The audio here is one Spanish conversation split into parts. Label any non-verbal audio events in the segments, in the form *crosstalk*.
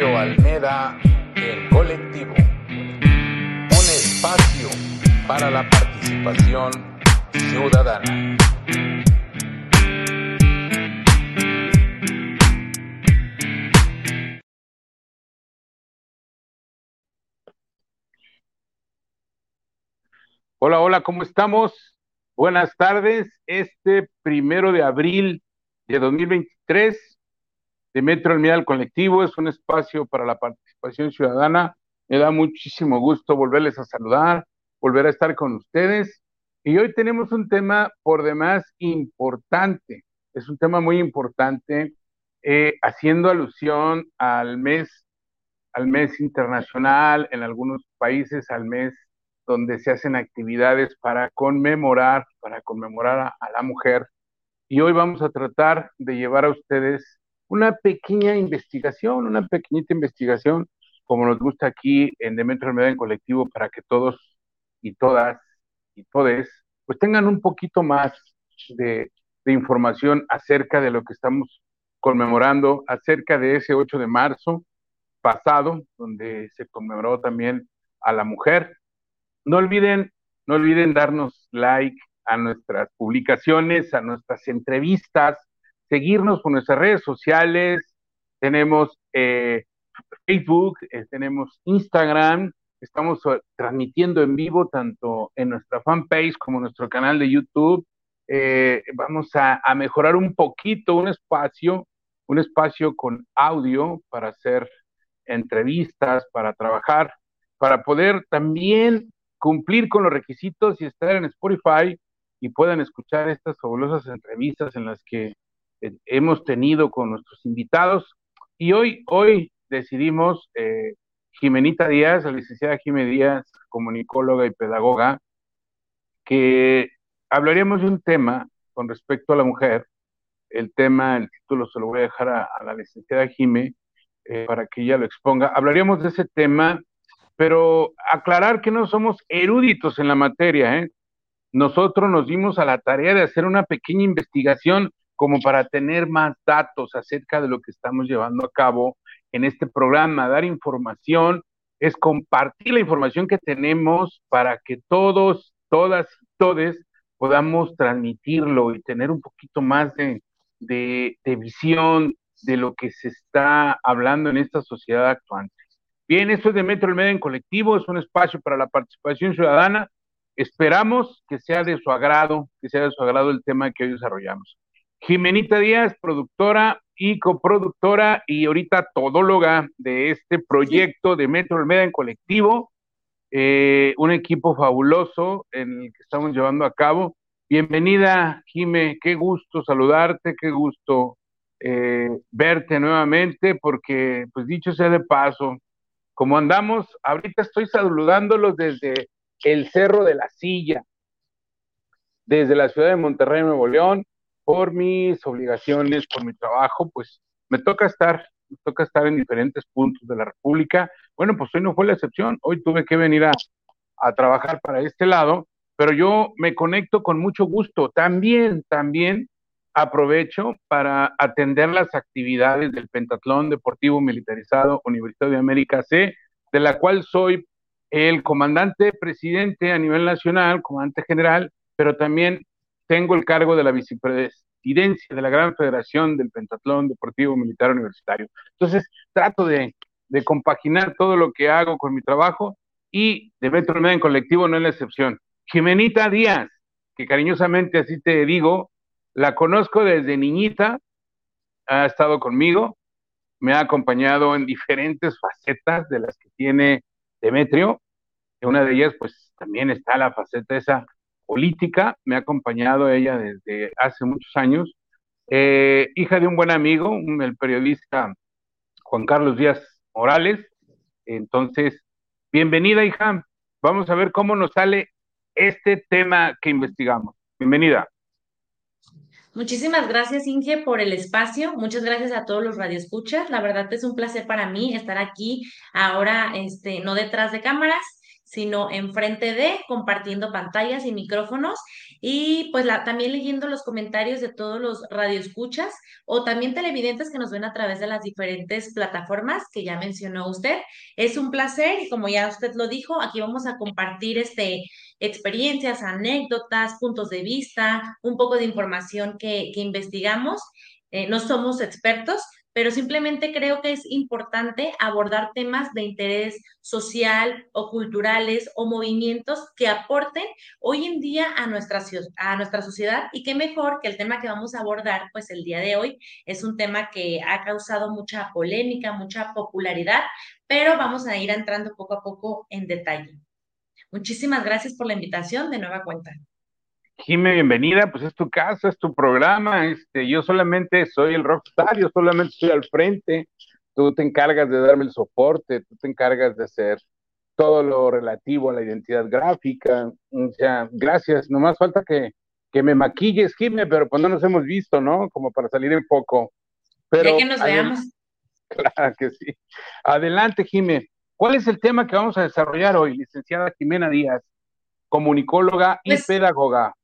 Almeda, El Colectivo. Un espacio para la participación ciudadana. Hola, hola, ¿cómo estamos? Buenas tardes. Este primero de abril de 2023 de Metro Almida Colectivo, es un espacio para la participación ciudadana. Me da muchísimo gusto volverles a saludar, volver a estar con ustedes. Y hoy tenemos un tema por demás importante. Es un tema muy importante, eh, haciendo alusión al mes, al mes internacional, en algunos países al mes donde se hacen actividades para conmemorar, para conmemorar a la mujer. Y hoy vamos a tratar de llevar a ustedes una pequeña investigación, una pequeñita investigación, como nos gusta aquí en Demetrio Almeida en Colectivo, para que todos y todas y todes, pues tengan un poquito más de, de información acerca de lo que estamos conmemorando, acerca de ese 8 de marzo pasado, donde se conmemoró también a la mujer. No olviden, no olviden darnos like a nuestras publicaciones, a nuestras entrevistas, seguirnos por nuestras redes sociales. Tenemos eh, Facebook, eh, tenemos Instagram, estamos eh, transmitiendo en vivo tanto en nuestra fanpage como en nuestro canal de YouTube. vamos a, a, mejorar un poquito un espacio, un espacio con audio para hacer entrevistas, para trabajar, para poder también cumplir con los requisitos y estar en Spotify y puedan escuchar estas fabulosas entrevistas en las que eh, hemos tenido con nuestros invitados. Y hoy, hoy decidimos, eh, Jimenita Díaz, la licenciada Jiménez Díaz, comunicóloga y pedagoga, que hablaríamos de un tema con respecto a la mujer. El tema, el título se lo voy a dejar a, la licenciada Jimé eh, para que ella lo exponga. Hablaríamos de ese tema, pero aclarar que no somos eruditos en la materia. ¿eh? Nosotros nos dimos a la tarea de hacer una pequeña investigación como para tener más datos acerca de lo que estamos llevando a cabo en este programa, dar información, es compartir la información que tenemos para que todos, todas y todes podamos transmitirlo y tener un poquito más de, de, de visión de lo que se está hablando en esta sociedad actual. Bien, esto es de Metro el Medio en Colectivo, es un espacio para la participación ciudadana. Esperamos que sea de su agrado, que sea de su agrado el tema que hoy desarrollamos. Jimenita Díaz, productora y coproductora y ahorita todóloga de este proyecto de Metro Olmeda en colectivo, eh, un equipo fabuloso en el que estamos llevando a cabo. Bienvenida, Jime, qué gusto saludarte, qué gusto eh, verte nuevamente, porque, pues dicho sea de paso, como andamos, ahorita estoy saludándolos desde el Cerro de la Silla, desde la ciudad de Monterrey, Nuevo León, por mis obligaciones, por mi trabajo, pues me toca estar, me toca estar en diferentes puntos de la República. Bueno, pues hoy no fue la excepción, hoy tuve que venir a, a trabajar para este lado, pero yo me conecto con mucho gusto. También, también aprovecho para atender las actividades del Pentatlón Deportivo Militarizado Universitario de América C, de la cual soy el comandante presidente a nivel nacional, comandante general, pero también tengo el cargo de la vicepresidencia de la Gran Federación del Pentatlón Deportivo Militar Universitario. Entonces, trato de, compaginar todo lo que hago con mi trabajo y de Metro en colectivo no es la excepción. Jimenita Díaz, que cariñosamente así te digo, la conozco desde niñita, ha estado conmigo, me ha acompañado en diferentes facetas de las que tiene Demetrio. Una de ellas, pues también está la faceta esa política, me ha acompañado ella desde hace muchos años, eh, hija de un buen amigo, el periodista Juan Carlos Díaz Morales. Entonces, bienvenida, hija. Vamos a ver cómo nos sale este tema que investigamos. Bienvenida. Muchísimas gracias, Inge, por el espacio. Muchas gracias a todos los radioescuchas. La verdad es un placer para mí estar aquí ahora, este, no detrás de cámaras, sino enfrente de, compartiendo pantallas y micrófonos y pues también leyendo los comentarios de todos los radioescuchas o también televidentes que nos ven a través de las diferentes plataformas que ya mencionó usted. Es un placer y como ya usted lo dijo, aquí vamos a compartir este, experiencias, anécdotas, puntos de vista, un poco de información que investigamos. Eh, no somos expertos, pero simplemente creo que es importante abordar temas de interés social o culturales o movimientos que aporten hoy en día a nuestra, a nuestra sociedad y qué mejor que el tema que vamos a abordar pues el día de hoy es un tema que ha causado mucha polémica, mucha popularidad, pero vamos a ir entrando poco a poco en detalle. Muchísimas gracias por la invitación de nueva cuenta. Jime, bienvenida, pues es tu casa, es tu programa, este, yo solamente soy el rockstar, yo solamente estoy al frente, tú te encargas de darme el soporte, tú te encargas de hacer todo lo relativo a la identidad gráfica, o sea, gracias, nomás falta que, que me maquilles, Jime, pero pues no nos hemos visto, ¿no? Como para salir un poco. Pero, que nos veamos. *laughs* Claro que sí. Adelante, Jime. ¿Cuál es el tema que vamos a desarrollar hoy, licenciada Jimena Díaz, comunicóloga y pues pedagoga?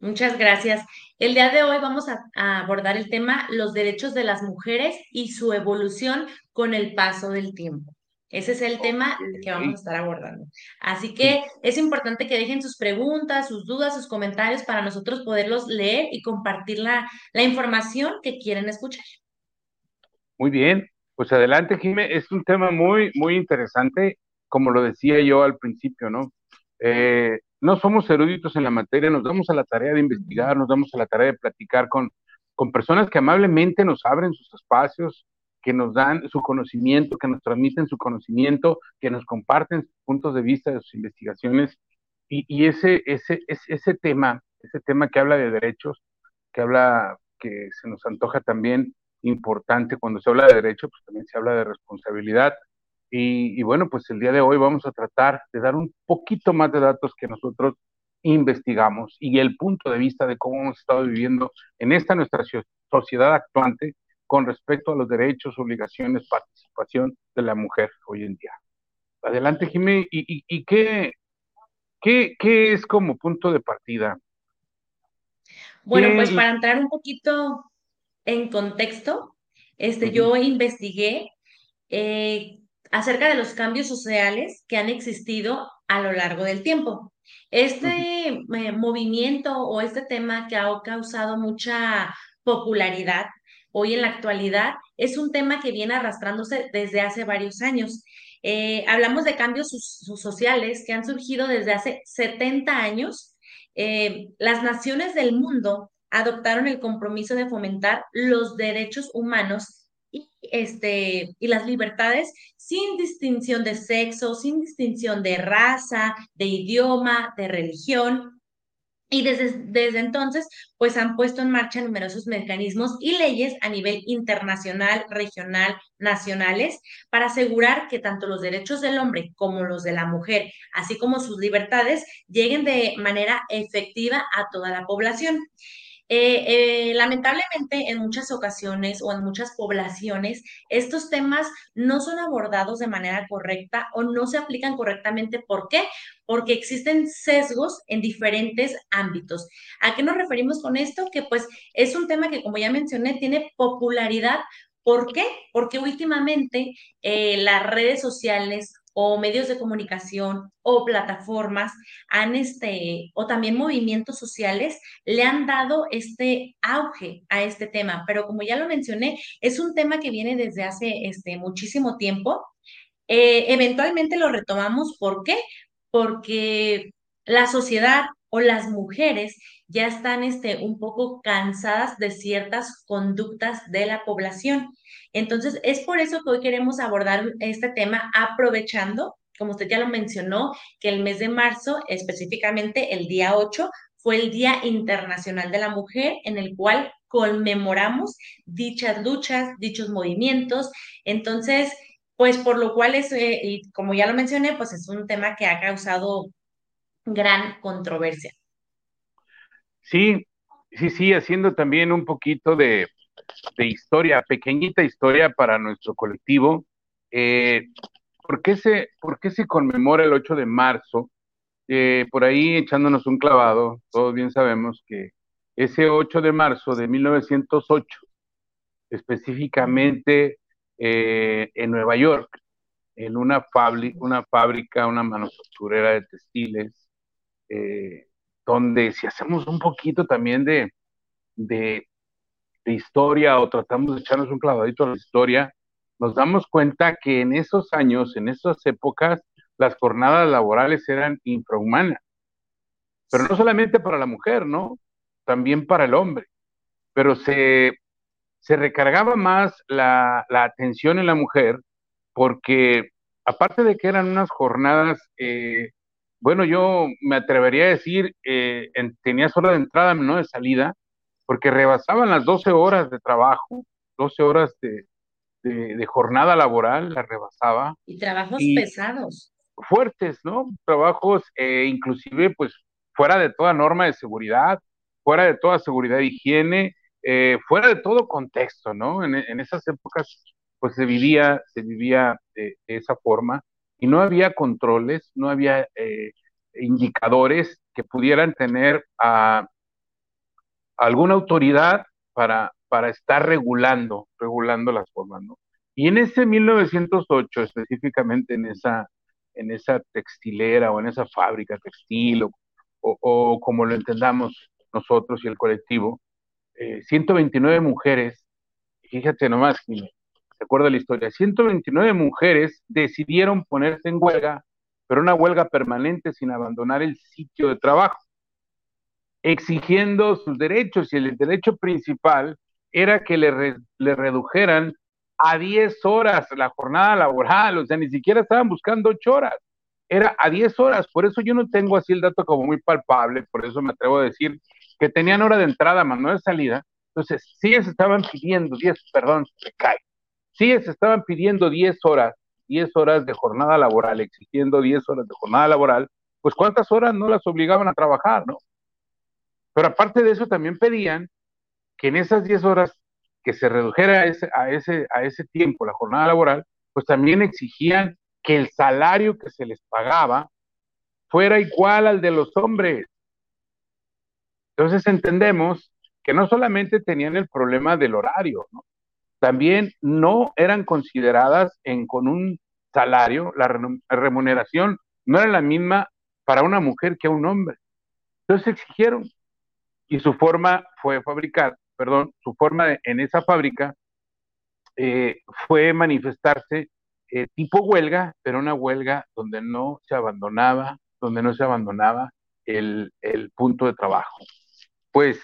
Muchas gracias. El día de hoy vamos a, abordar el tema los derechos de las mujeres y su evolución con el paso del tiempo. Ese es el tema que vamos a estar abordando. Así que es importante que dejen sus preguntas, sus dudas, sus comentarios para nosotros poderlos leer y compartir la, la información que quieren escuchar. Muy bien, pues adelante, Jimé. Es un tema muy, muy interesante, como lo decía yo al principio, ¿no? Eh, no somos eruditos en la materia, nos damos a la tarea de investigar, nos damos a la tarea de platicar con, con personas que amablemente nos abren sus espacios, que nos dan su conocimiento, que nos transmiten su conocimiento, que nos comparten sus puntos de vista de sus investigaciones. Y, ese, ese, ese, tema, ese tema que habla de derechos, que habla, que se nos antoja también importante, cuando se habla de derecho, pues también se habla de responsabilidad, y, bueno, pues el día de hoy vamos a tratar de dar un poquito más de datos que nosotros investigamos y el punto de vista de cómo hemos estado viviendo en esta nuestra sociedad actuante con respecto a los derechos, obligaciones, participación de la mujer hoy en día. Adelante, Jimé, ¿y, y, qué, qué, qué, es como punto de partida? Bueno, pues para entrar un poquito en contexto, este, yo investigué eh, acerca de los cambios sociales que han existido a lo largo del tiempo. Este eh, movimiento o este tema que ha causado mucha popularidad hoy en la actualidad es un tema que viene arrastrándose desde hace varios años. Eh, hablamos de cambios sociales que han surgido desde hace 70 años. Eh, las naciones del mundo adoptaron el compromiso de fomentar los derechos humanos este, y las libertades sin distinción de sexo, sin distinción de raza, de idioma, de religión. Y desde, desde entonces, pues han puesto en marcha numerosos mecanismos y leyes a nivel internacional, regional, nacionales, para asegurar que tanto los derechos del hombre como los de la mujer, así como sus libertades, lleguen de manera efectiva a toda la población. Eh, eh, lamentablemente, en muchas ocasiones o en muchas poblaciones, estos temas no son abordados de manera correcta o no se aplican correctamente. ¿Por qué? Porque existen sesgos en diferentes ámbitos. ¿A qué nos referimos con esto? Que pues es un tema que, como ya mencioné, tiene popularidad ¿Por qué? Porque últimamente eh, las redes sociales o medios de comunicación o plataformas han este o también movimientos sociales le han dado este auge a este tema, pero como ya lo mencioné, es un tema que viene desde hace este muchísimo tiempo. Eh, eventualmente lo retomamos, ¿por qué? Porque la sociedad o las mujeres ya están este, un poco cansadas de ciertas conductas de la población. Entonces, es por eso que hoy queremos abordar este tema aprovechando, como usted ya lo mencionó, que el mes de marzo, específicamente el día 8, fue el Día Internacional de la Mujer, en el cual conmemoramos dichas luchas, dichos movimientos. Entonces, pues por lo cual es, eh, y como ya lo mencioné, pues es un tema que ha causado gran controversia. Sí, sí, sí, haciendo también un poquito de, historia, pequeñita historia para nuestro colectivo. Eh, ¿por qué se, por qué se conmemora el 8 de marzo? Eh, por ahí echándonos un clavado, todos bien sabemos que ese 8 de marzo de 1908, específicamente eh, en Nueva York, en una, una fábrica, una manufacturera de textiles, donde si hacemos un poquito también de, de, historia o tratamos de echarnos un clavadito a la historia, nos damos cuenta que en esos años, en esas épocas, las jornadas laborales eran infrahumanas. Pero no solamente para la mujer, ¿no? También para el hombre. Pero se, se recargaba más la, la atención en la mujer porque aparte de que eran unas jornadas, eh, bueno, yo me atrevería a decir, eh, tenías hora de entrada, no de salida, porque rebasaban las 12 horas de trabajo, 12 horas de, jornada laboral, las rebasaba. Y trabajos pesados. Fuertes, ¿no? Trabajos eh, inclusive, pues, fuera de toda norma de seguridad, fuera de toda seguridad de higiene, fuera de todo contexto, ¿no? En, en esas épocas pues se vivía, se vivía de, esa forma y no había controles, no había eh, indicadores que pudieran tener alguna autoridad para, para estar regulando, regulando las formas, ¿no? Y en ese 1908, específicamente en esa, en esa textilera o en esa fábrica textil o, o, como lo entendamos nosotros y el colectivo, 129 eh, mujeres, fíjate nomás, Recuerda la historia, 129 mujeres decidieron ponerse en huelga, pero una huelga permanente sin abandonar el sitio de trabajo, exigiendo sus derechos y el derecho principal era que le, le redujeran a 10 horas la jornada laboral, o sea, ni siquiera estaban buscando 8 horas, era a 10 horas, por eso yo no tengo así el dato como muy palpable, por eso me atrevo a decir que tenían hora de entrada, más no de salida, entonces, si ellos estaban pidiendo 10, perdón, se cae, Sí, se estaban pidiendo 10 horas, 10 horas de jornada laboral, exigiendo 10 horas de jornada laboral, pues cuántas horas no las obligaban a trabajar, ¿no? Pero aparte de eso también pedían que en esas 10 horas que se redujera a ese, a ese, a ese tiempo la jornada laboral, pues también exigían que el salario que se les pagaba fuera igual al de los hombres. Entonces entendemos que no solamente tenían el problema del horario, ¿no? También no eran consideradas en, con un salario, la remuneración no era la misma para una mujer que un hombre. Entonces exigieron y su forma fue fabricar, perdón, su forma en esa fábrica eh, fue manifestarse eh, tipo huelga, pero una huelga donde no se abandonaba, donde no se abandonaba el punto de trabajo. Pues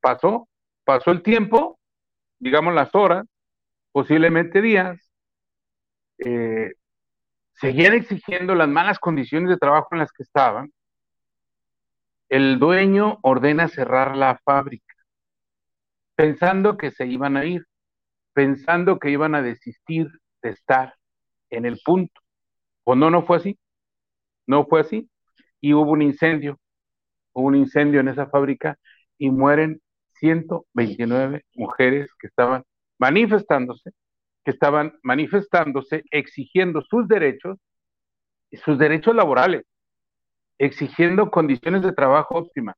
pasó, pasó el tiempo digamos, las horas, posiblemente días, eh, seguían exigiendo las malas condiciones de trabajo en las que estaban, el dueño ordena cerrar la fábrica, pensando que se iban a ir, pensando que iban a desistir de estar en el punto. Pues no, no fue así, no fue así, y hubo un incendio, hubo un incendio en esa fábrica y mueren 129 mujeres que estaban manifestándose, que estaban manifestándose exigiendo sus derechos, sus derechos laborales, exigiendo condiciones de trabajo óptimas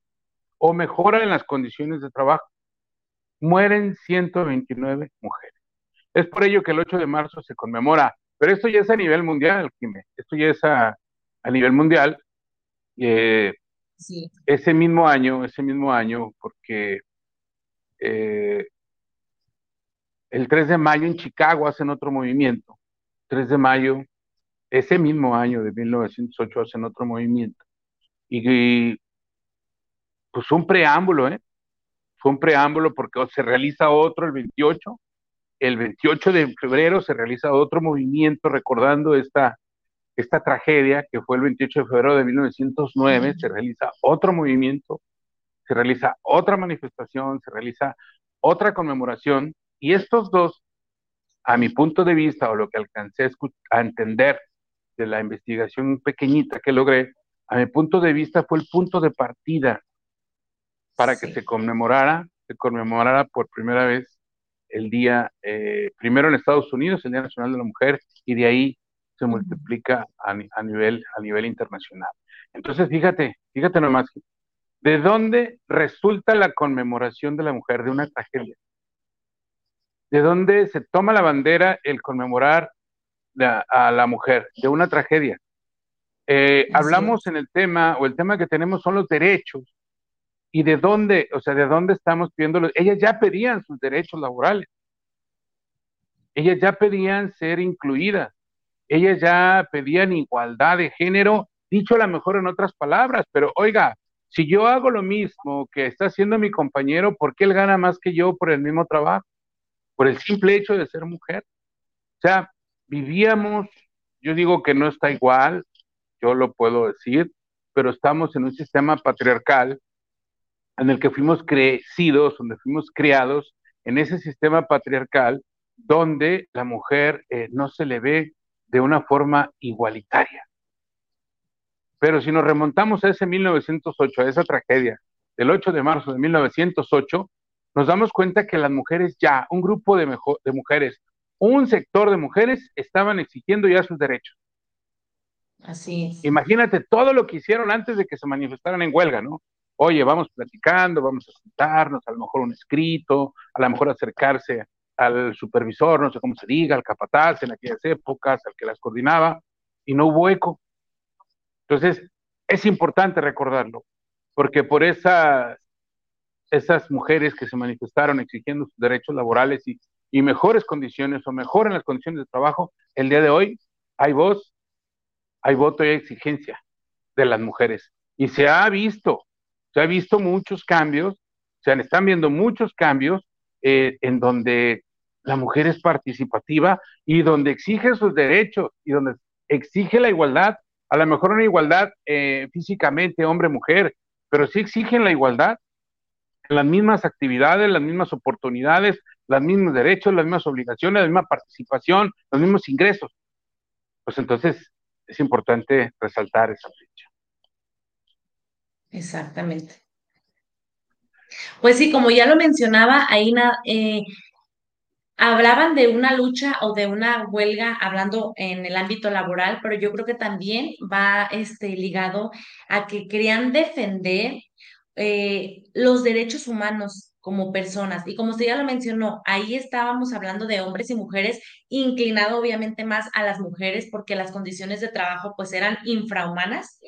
o mejora en las condiciones de trabajo. Mueren 129 mujeres. Es por ello que el 8 de marzo se conmemora, pero esto ya es a nivel mundial, esto ya es a, nivel mundial. Eh, ese mismo año, ese mismo año, porque eh, el 3 de mayo en Chicago hacen otro movimiento. 3 de mayo, ese mismo año de 1908 hacen otro movimiento. Y, pues un preámbulo, ¿eh? Fue un preámbulo porque se realiza otro el 28. El 28 de febrero se realiza otro movimiento recordando esta, esta tragedia que fue el 28 de febrero de 1909. Se realiza otro movimiento se realiza otra manifestación, se realiza otra conmemoración y estos dos, a mi punto de vista o lo que alcancé a, entender de la investigación pequeñita que logré, a mi punto de vista fue el punto de partida para que se conmemorara, se conmemorara por primera vez el día, eh, primero en Estados Unidos, el Día Nacional de la Mujer, y de ahí se multiplica a, nivel, a nivel internacional. Entonces, fíjate, fíjate nomás, ¿de dónde resulta la conmemoración de la mujer? De una tragedia. ¿De dónde se toma la bandera el conmemorar a la mujer? De una tragedia. Eh, hablamos en el tema, o el tema que tenemos son los derechos, y de dónde, o sea, de dónde estamos pidiendo, ellas ya pedían sus derechos laborales, ellas ya pedían ser incluidas, ellas ya pedían igualdad de género, dicho a lo mejor en otras palabras, pero oiga, si yo hago lo mismo que está haciendo mi compañero, ¿por qué él gana más que yo por el mismo trabajo? Por el simple hecho de ser mujer. O sea, vivíamos, yo digo que no está igual, yo lo puedo decir, pero estamos en un sistema patriarcal en el que fuimos crecidos, donde fuimos criados en ese sistema patriarcal donde la mujer eh, no se le ve de una forma igualitaria. Pero si nos remontamos a ese 1908, a esa tragedia del 8 de marzo de 1908, nos damos cuenta que las mujeres ya, un grupo de, de mujeres, un sector de mujeres estaban exigiendo ya sus derechos. Así es. Imagínate todo lo que hicieron antes de que se manifestaran en huelga, ¿no? Oye, vamos platicando, vamos a sentarnos, a lo mejor un escrito, a lo mejor acercarse al supervisor, no sé cómo se diga, al capataz en aquellas épocas, al que las coordinaba, y no hubo eco. Entonces, es importante recordarlo, porque por esas, mujeres que se manifestaron exigiendo sus derechos laborales y, y mejores condiciones o mejoren las condiciones de trabajo, el día de hoy hay voz, hay voto y hay exigencia de las mujeres. Y se ha visto, se ha visto muchos cambios, se están viendo muchos cambios eh, en donde la mujer es participativa y donde exige sus derechos y donde exige la igualdad, a lo mejor una igualdad eh, físicamente hombre-mujer, pero sí exigen la igualdad las mismas actividades, las mismas oportunidades, los mismos derechos, las mismas obligaciones, la misma participación, los mismos ingresos. Pues entonces es importante resaltar esa fecha. Exactamente. Pues sí, como ya lo mencionaba, ahí eh, hablaban de una lucha o de una huelga hablando en el ámbito laboral, pero yo creo que también va este, ligado a que querían defender eh, los derechos humanos como personas. Y como usted ya lo mencionó, ahí estábamos hablando de hombres y mujeres, inclinado obviamente más a las mujeres porque las condiciones de trabajo pues eran infrahumanas,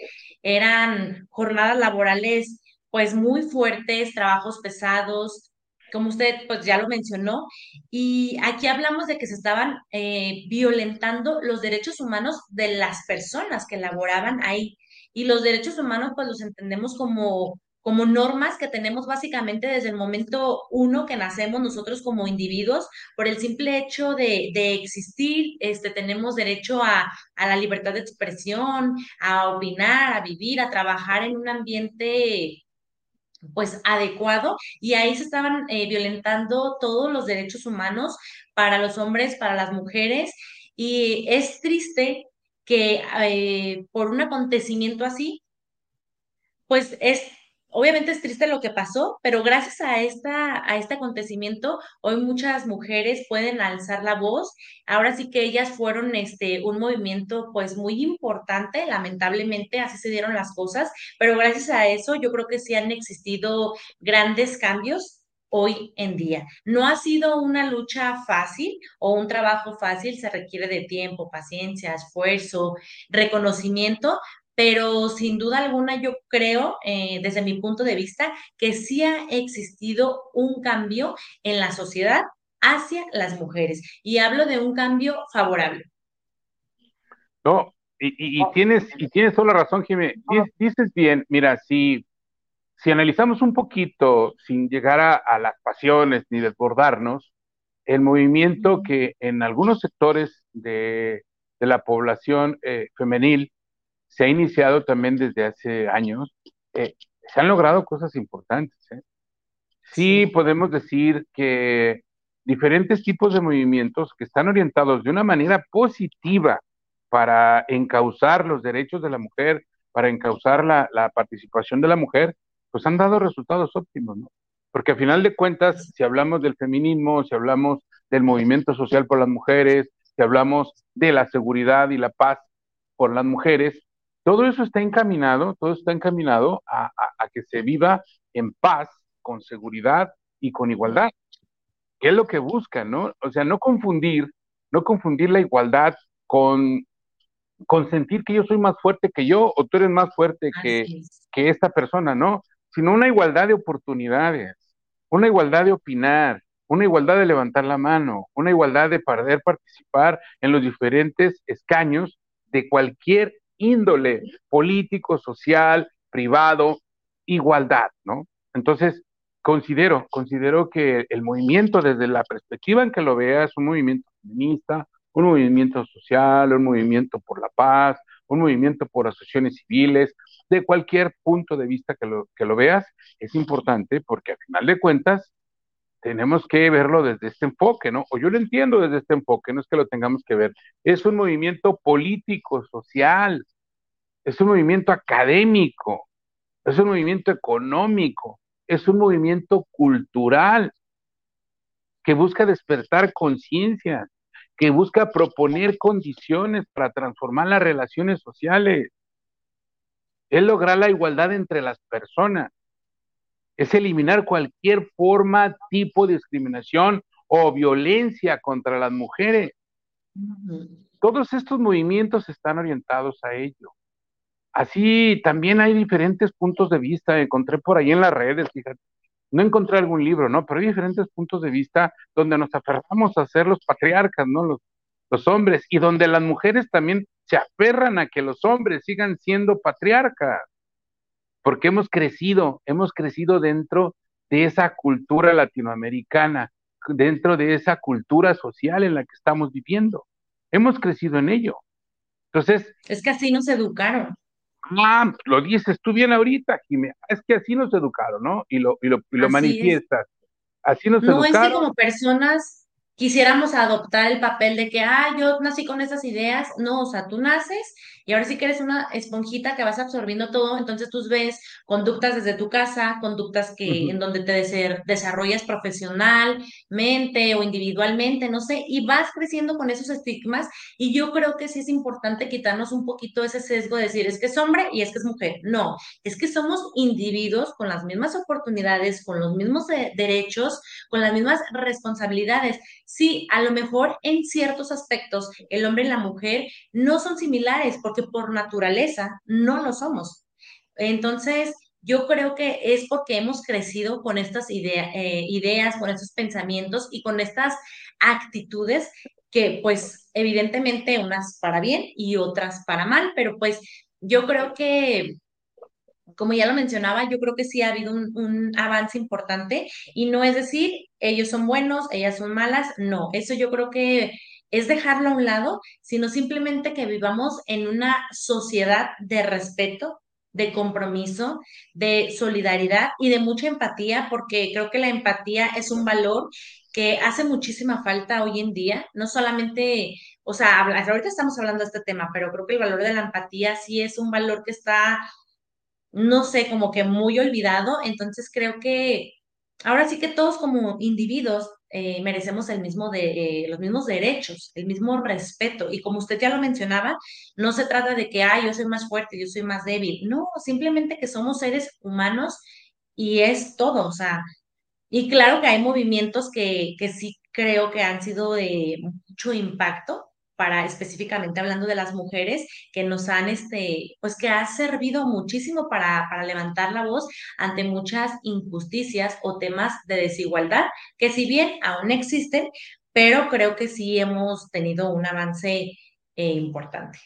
eran jornadas laborales pues muy fuertes, trabajos pesados, como usted pues ya lo mencionó, y aquí hablamos de que se estaban eh, violentando los derechos humanos de las personas que laboraban ahí. Y los derechos humanos pues los entendemos como, como normas que tenemos básicamente desde el momento uno que nacemos nosotros como individuos, por el simple hecho de, de existir, este, tenemos derecho a, a la libertad de expresión, a opinar, a vivir, a trabajar en un ambiente pues adecuado y ahí se estaban eh, violentando todos los derechos humanos para los hombres, para las mujeres y es triste que eh, por un acontecimiento así, pues es Obviamente es triste lo que pasó, pero gracias a, esta, a este acontecimiento, hoy muchas mujeres pueden alzar la voz. Ahora sí que ellas fueron este, un movimiento pues muy importante, lamentablemente así se dieron las cosas, pero gracias a eso yo creo que sí han existido grandes cambios hoy en día. No ha sido una lucha fácil o un trabajo fácil, se requiere de tiempo, paciencia, esfuerzo, reconocimiento, pero sin duda alguna yo creo, eh, desde mi punto de vista, que sí ha existido un cambio en la sociedad hacia las mujeres. Y hablo de un cambio favorable. No, y, tienes, y tienes toda la razón, Jimé. Dices bien, mira, si, si analizamos un poquito, sin llegar a, las pasiones ni desbordarnos, el movimiento que en algunos sectores de, la población eh, femenil se ha iniciado también desde hace años, eh, se han logrado cosas importantes. ¿eh? Sí, podemos decir que diferentes tipos de movimientos que están orientados de una manera positiva para encauzar los derechos de la mujer, para encauzar la, participación de la mujer, pues han dado resultados óptimos, ¿no? porque al final de cuentas, si hablamos del feminismo, si hablamos del movimiento social por las mujeres, si hablamos de la seguridad y la paz por las mujeres, todo eso está encaminado, todo está encaminado a, que se viva en paz, con seguridad y con igualdad, ¿Qué es lo que buscan, ¿no? O sea, no confundir, no confundir la igualdad con, con sentir que yo soy más fuerte que yo o tú eres más fuerte que, que esta persona, ¿no? Sino una igualdad de oportunidades, una igualdad de opinar, una igualdad de levantar la mano, una igualdad de poder participar en los diferentes escaños de cualquier índole político, social, privado, igualdad, ¿no? Entonces, considero, considero que el movimiento desde la perspectiva en que lo vea es un movimiento feminista, un movimiento social, un movimiento por la paz, un movimiento por asociaciones civiles, de cualquier punto de vista que lo, que lo veas, es importante porque al final de cuentas tenemos que verlo desde este enfoque, ¿no? O yo lo entiendo desde este enfoque, no es que lo tengamos que ver. Es un movimiento político, social, es un movimiento académico, es un movimiento económico, es un movimiento cultural que busca despertar conciencia, que busca proponer condiciones para transformar las relaciones sociales. Es lograr la igualdad entre las personas es eliminar cualquier forma, tipo de discriminación o violencia contra las mujeres. Todos estos movimientos están orientados a ello. Así también hay diferentes puntos de vista, encontré por ahí en las redes, fíjate, no encontré algún libro, ¿no? Pero hay diferentes puntos de vista donde nos aferramos a ser los patriarcas, ¿no? Los, los hombres, y donde las mujeres también se aferran a que los hombres sigan siendo patriarcas porque hemos crecido, hemos crecido dentro de esa cultura latinoamericana, dentro de esa cultura social en la que estamos viviendo. Hemos crecido en ello. Entonces... Es que así nos educaron. Ah, lo dices tú bien ahorita, Jimé. Es que así nos educaron, ¿no? Y lo, y lo, y lo manifiestas. Así nos educaron. No es que como personas quisiéramos adoptar el papel de que, ah, yo nací con esas ideas. No, o sea, tú naces y ahora sí que eres una esponjita que vas absorbiendo todo, entonces tú ves conductas desde tu casa, conductas que en donde te desarrollas profesionalmente o individualmente, no sé, y vas creciendo con esos estigmas y yo creo que sí es importante quitarnos un poquito ese sesgo de decir, es que es hombre y es que es mujer. No, es que somos individuos con las mismas oportunidades, con los mismos derechos, con las mismas responsabilidades. Sí, a lo mejor en ciertos aspectos el hombre y la mujer no son similares porque por naturaleza no lo somos. Entonces, yo creo que es porque hemos crecido con estas eh, ideas, con estos pensamientos y con estas actitudes que pues evidentemente unas para bien y otras para mal, pero pues yo creo que, como ya lo mencionaba, yo creo que sí ha habido un avance importante y no es decir, ellos son buenos, ellas son malas, no, eso yo creo que es dejarlo a un lado, sino simplemente que vivamos en una sociedad de respeto, de compromiso, de solidaridad y de mucha empatía, porque creo que la empatía es un valor que hace muchísima falta hoy en día, no solamente, o sea, ahorita estamos hablando de este tema, pero creo que el valor de la empatía sí es un valor que está, no sé, como que muy olvidado, entonces creo que ahora sí que todos como individuos eh, merecemos el mismo de, eh, los mismos derechos, el mismo respeto. Y como usted ya lo mencionaba, no se trata de que, ah, yo soy más fuerte, yo soy más débil. No, simplemente que somos seres humanos y es todo. O sea, y claro que hay movimientos que, que sí creo que han sido de mucho impacto, para específicamente hablando de las mujeres que nos han, este, pues que ha servido muchísimo para, para levantar la voz ante muchas injusticias o temas de desigualdad, que si bien aún existen, pero creo que sí hemos tenido un avance eh, importante.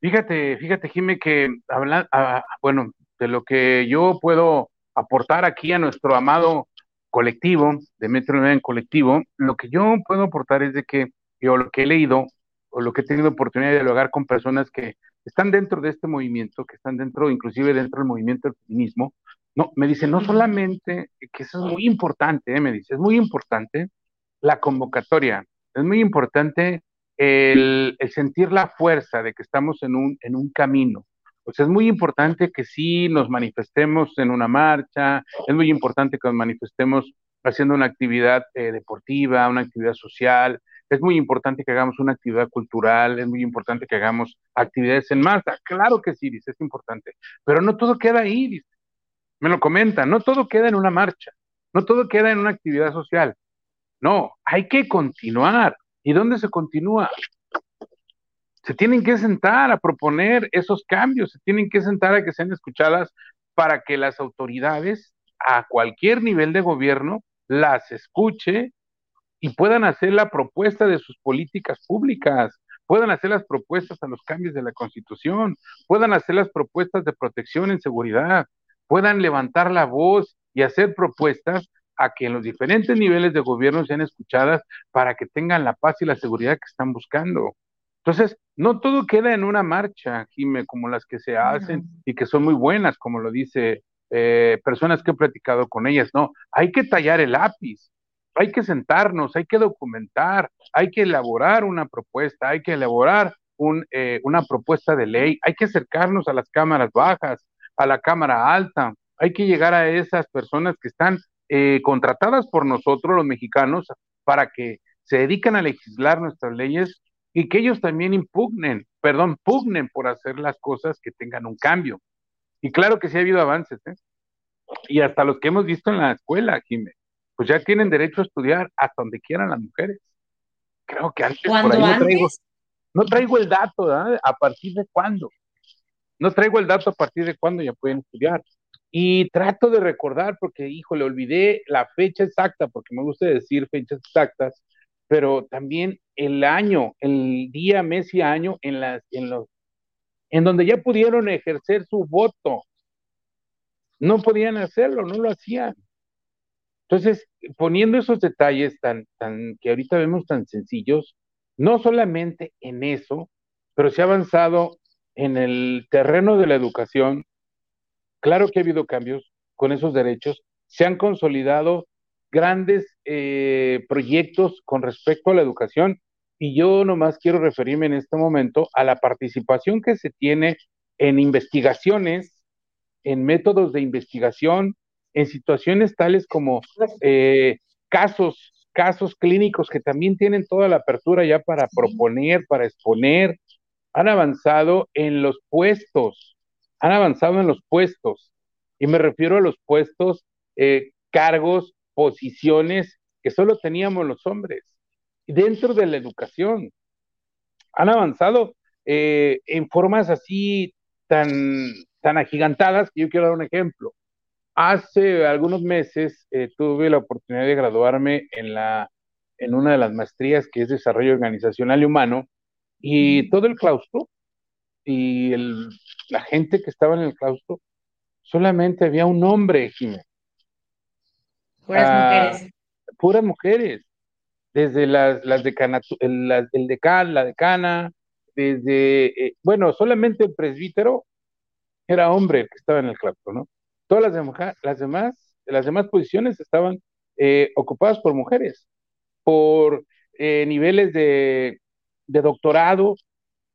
Fíjate, fíjate, Jimé, que habla, ah, bueno, de lo que yo puedo aportar aquí a nuestro amado colectivo, de Metro en colectivo, lo que yo puedo aportar es de que yo lo que he leído o lo que he tenido oportunidad de dialogar con personas que están dentro de este movimiento, que están dentro, inclusive dentro del movimiento del feminismo, no, me dice, no solamente, que eso es muy importante, eh, me dice, es muy importante la convocatoria, es muy importante el, sentir la fuerza de que estamos en un, en un camino, O sea, es muy importante que sí nos manifestemos en una marcha, es muy importante que nos manifestemos haciendo una actividad eh, deportiva, una actividad social, es muy importante que hagamos una actividad cultural, es muy importante que hagamos actividades en marcha. Claro que sí, dice, es importante, pero no todo queda ahí, dice. Me lo comenta, no todo queda en una marcha, no todo queda en una actividad social. No, hay que continuar. ¿Y dónde se continúa? Se tienen que sentar a proponer esos cambios, se tienen que sentar a que sean escuchadas para que las autoridades a cualquier nivel de gobierno las escuche y puedan hacer la propuesta de sus políticas públicas, puedan hacer las propuestas a los cambios de la Constitución, puedan hacer las propuestas de protección en seguridad, puedan levantar la voz y hacer propuestas a que en los diferentes niveles de gobierno sean escuchadas para que tengan la paz y la seguridad que están buscando. Entonces, no todo queda en una marcha, Jime, como las que se hacen y que son muy buenas, como lo dice eh, personas que he platicado con ellas, no, hay que tallar el lápiz, hay que sentarnos, hay que documentar, hay que elaborar una propuesta, hay que elaborar eh, una propuesta de ley, hay que acercarnos a las cámaras bajas, a la cámara alta, hay que llegar a esas personas que están eh, contratadas por nosotros, los mexicanos, para que se dedican a legislar nuestras leyes y que ellos también impugnen, perdón, pugnen por hacer las cosas que tengan un cambio. Y claro que sí ha habido avances, ¿eh? Y hasta los que hemos visto en la escuela, Jiménez pues ya tienen derecho a estudiar hasta donde quieran las mujeres. Creo que antes por ahí no traigo, no traigo el dato, ¿verdad? ¿A partir de cuándo? No traigo el dato a partir de cuándo ya pueden estudiar. Y trato de recordar, porque, hijo, le olvidé la fecha exacta, porque me gusta decir fechas exactas, pero también el año, el día, mes y año en las, en los, en donde ya pudieron ejercer su voto. No podían hacerlo, no lo hacían. Entonces, poniendo esos detalles tan, tan, que ahorita vemos tan sencillos, no solamente en eso, pero se ha avanzado en el terreno de la educación. Claro que ha habido cambios con esos derechos, se han consolidado grandes eh, proyectos con respecto a la educación y yo nomás quiero referirme en este momento a la participación que se tiene en investigaciones, en métodos de investigación, en situaciones tales como eh, casos, casos clínicos que también tienen toda la apertura ya para proponer, para exponer, han avanzado en los puestos, han avanzado en los puestos, y me refiero a los puestos, eh, cargos, posiciones que solo teníamos los hombres, dentro de la educación. Han avanzado eh, en formas así tan, tan agigantadas que yo quiero dar un ejemplo. Hace algunos meses eh, tuve la oportunidad de graduarme en, la, en una de las maestrías que es Desarrollo Organizacional y Humano y todo el claustro y el, la gente que estaba en el claustro, solamente había un hombre, Jiménez. Puras ah, mujeres. Puras mujeres. Desde las, las el decán, la decana, desde, eh, bueno, solamente el presbítero era hombre el que estaba en el claustro, ¿no? Todas las, demás, las demás, las demás posiciones estaban eh, ocupadas por mujeres, por eh, niveles de, doctorado,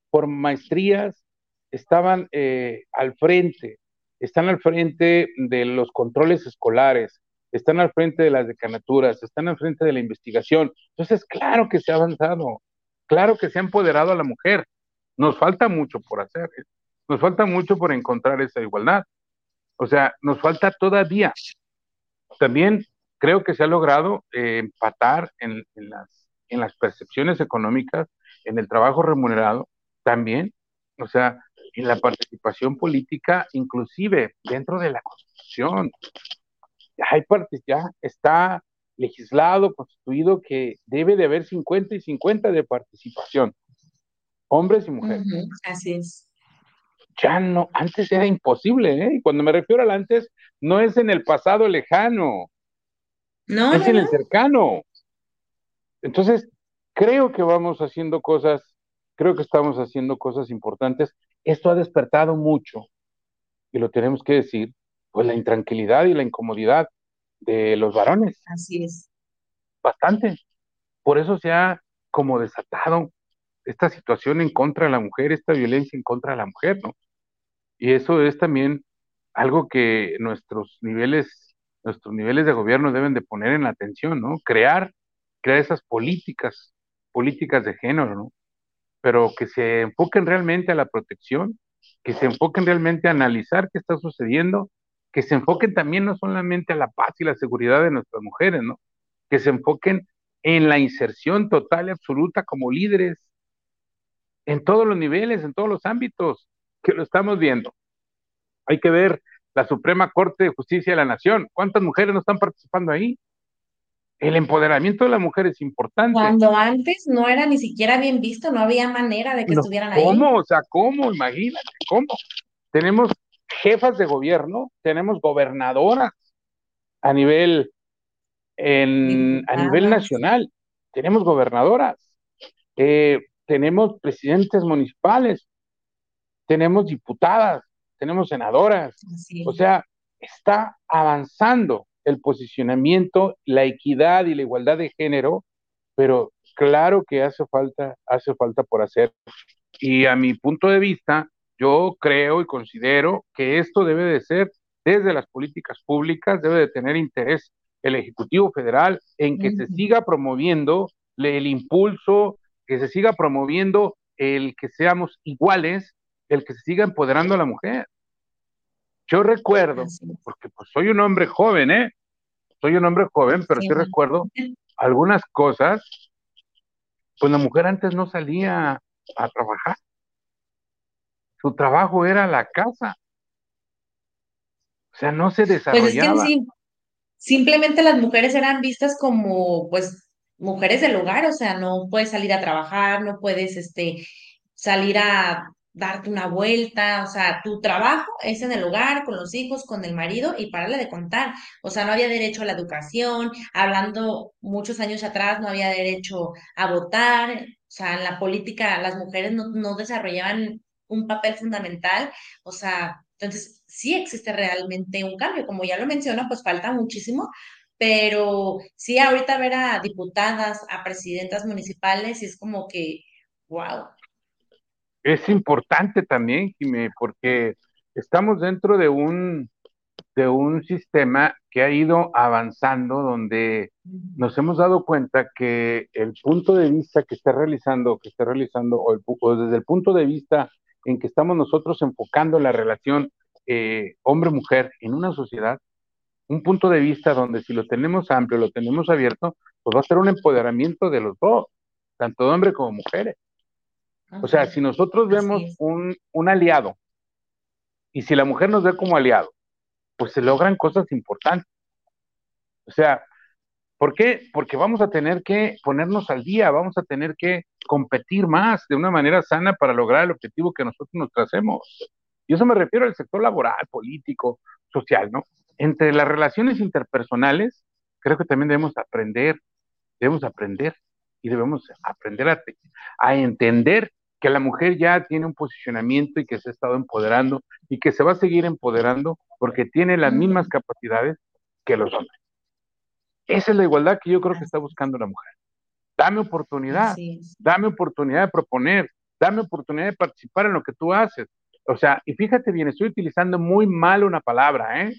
por maestrías, estaban eh, al frente, están al frente de los controles escolares, están al frente de las decanaturas, están al frente de la investigación. Entonces, claro que se ha avanzado, claro que se ha empoderado a la mujer. Nos falta mucho por hacer, nos falta mucho por encontrar esa igualdad. O sea, nos falta todavía. También creo que se ha logrado eh, empatar en, las, percepciones económicas, en el trabajo remunerado, también, o sea, en la participación política, inclusive dentro de la Constitución. Hay partes, ya está legislado, constituido que debe de haber 50 y 50 de participación, hombres y mujeres. así es ya no, antes era imposible, ¿eh? Y cuando me refiero al antes, no es en el pasado lejano, no, es en el cercano. Entonces, creo que vamos haciendo cosas, creo que estamos haciendo cosas importantes. Esto ha despertado mucho, y lo tenemos que decir, pues la intranquilidad y la incomodidad de los varones. Así es. Bastante. Por eso se ha como desatado esta situación en contra de la mujer, esta violencia en contra de la mujer, ¿no? Y eso es también algo que nuestros niveles, nuestros niveles de gobierno deben de poner en atención, ¿no? Crear, crear esas políticas, políticas de género, ¿no? Pero que se enfoquen realmente a la protección, que se enfoquen realmente a analizar qué está sucediendo, que se enfoquen también no solamente a la paz y la seguridad de nuestras mujeres, ¿no? Que se enfoquen en la inserción total y absoluta como líderes en todos los niveles, en todos los ámbitos, que lo estamos viendo. Hay que ver la Suprema Corte de Justicia de la Nación. ¿Cuántas mujeres no están participando ahí? El empoderamiento de la mujer es importante. Cuando antes no era ni siquiera bien visto, no había manera de que estuvieran ahí. ¿Cómo? O sea, ¿cómo? Imagínate, ¿cómo? Tenemos jefas de gobierno, tenemos gobernadoras a nivel, en, a nivel nacional, tenemos gobernadoras, eh, tenemos presidentes municipales, tenemos diputadas, tenemos senadoras, o sea, está avanzando el posicionamiento, la equidad y la igualdad de género, pero claro que hace falta, hace falta por hacer. Y a mi punto de vista, yo creo y considero que esto debe de ser desde las políticas públicas, debe de tener interés el Ejecutivo Federal en que se siga promoviendo el impulso, que se siga promoviendo el que seamos iguales, el que se siga empoderando a la mujer. Yo recuerdo, porque pues soy un hombre joven, ¿eh? Soy un hombre joven, pero sí, recuerdo algunas cosas, pues la mujer antes no salía a trabajar. Su trabajo era la casa. O sea, no se desarrollaba. Pues es que simplemente las mujeres eran vistas como, pues, mujeres del hogar, o sea, no puedes salir a trabajar, no puedes, este, salir a darte una vuelta, o sea, tu trabajo es en el hogar, con los hijos, con el marido y pararle de contar. O sea, no había derecho a la educación, hablando muchos años atrás, no había derecho a votar, o sea, en la política las mujeres no, no desarrollaban un papel fundamental, o sea, entonces sí existe realmente un cambio, como ya lo menciono, pues falta muchísimo, pero sí ahorita ver a diputadas, a presidentas municipales, es como que, wow, es importante también, Jimé, porque estamos dentro de un, de un sistema que ha ido avanzando, donde nos hemos dado cuenta que el punto de vista que está realizando, que está realizando, o, desde el punto de vista en que estamos nosotros enfocando la relación eh, hombre-mujer en una sociedad, un punto de vista donde si lo tenemos amplio, lo tenemos abierto, pues va a ser un empoderamiento de los dos, tanto de hombres como mujeres. O sea, si nosotros vemos un, un, aliado y si la mujer nos ve como aliado, pues se logran cosas importantes. O sea, ¿por qué? Porque vamos a tener que ponernos al día, vamos a tener que competir más de una manera sana para lograr el objetivo que nosotros nos tracemos. Y eso me refiero al sector laboral, político, social, ¿no? Entre las relaciones interpersonales, creo que también debemos aprender, debemos aprender y debemos aprender a, a entender que la mujer ya tiene un posicionamiento y que se ha estado empoderando y que se va a seguir empoderando porque tiene las mismas capacidades que los hombres. Esa es la igualdad que yo creo que está buscando la mujer. Dame oportunidad, dame oportunidad de proponer, dame oportunidad de participar en lo que tú haces. O sea, y fíjate bien, estoy utilizando muy mal una palabra, ¿eh?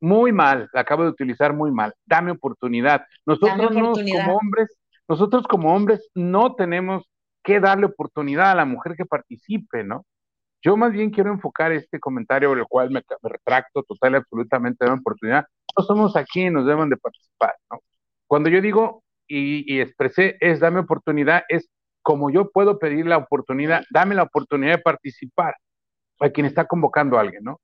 Muy mal, la acabo de utilizar muy mal. Dame oportunidad. Nosotros como hombres, nosotros como hombres no tenemos que darle oportunidad a la mujer que participe, ¿no? Yo más bien quiero enfocar este comentario, el cual me, retracto total y absolutamente de la oportunidad. No somos aquí, nos deben de participar, ¿no? Cuando yo digo y, expresé es dame oportunidad, es como yo puedo pedir la oportunidad, dame la oportunidad de participar a quien está convocando a alguien, ¿no?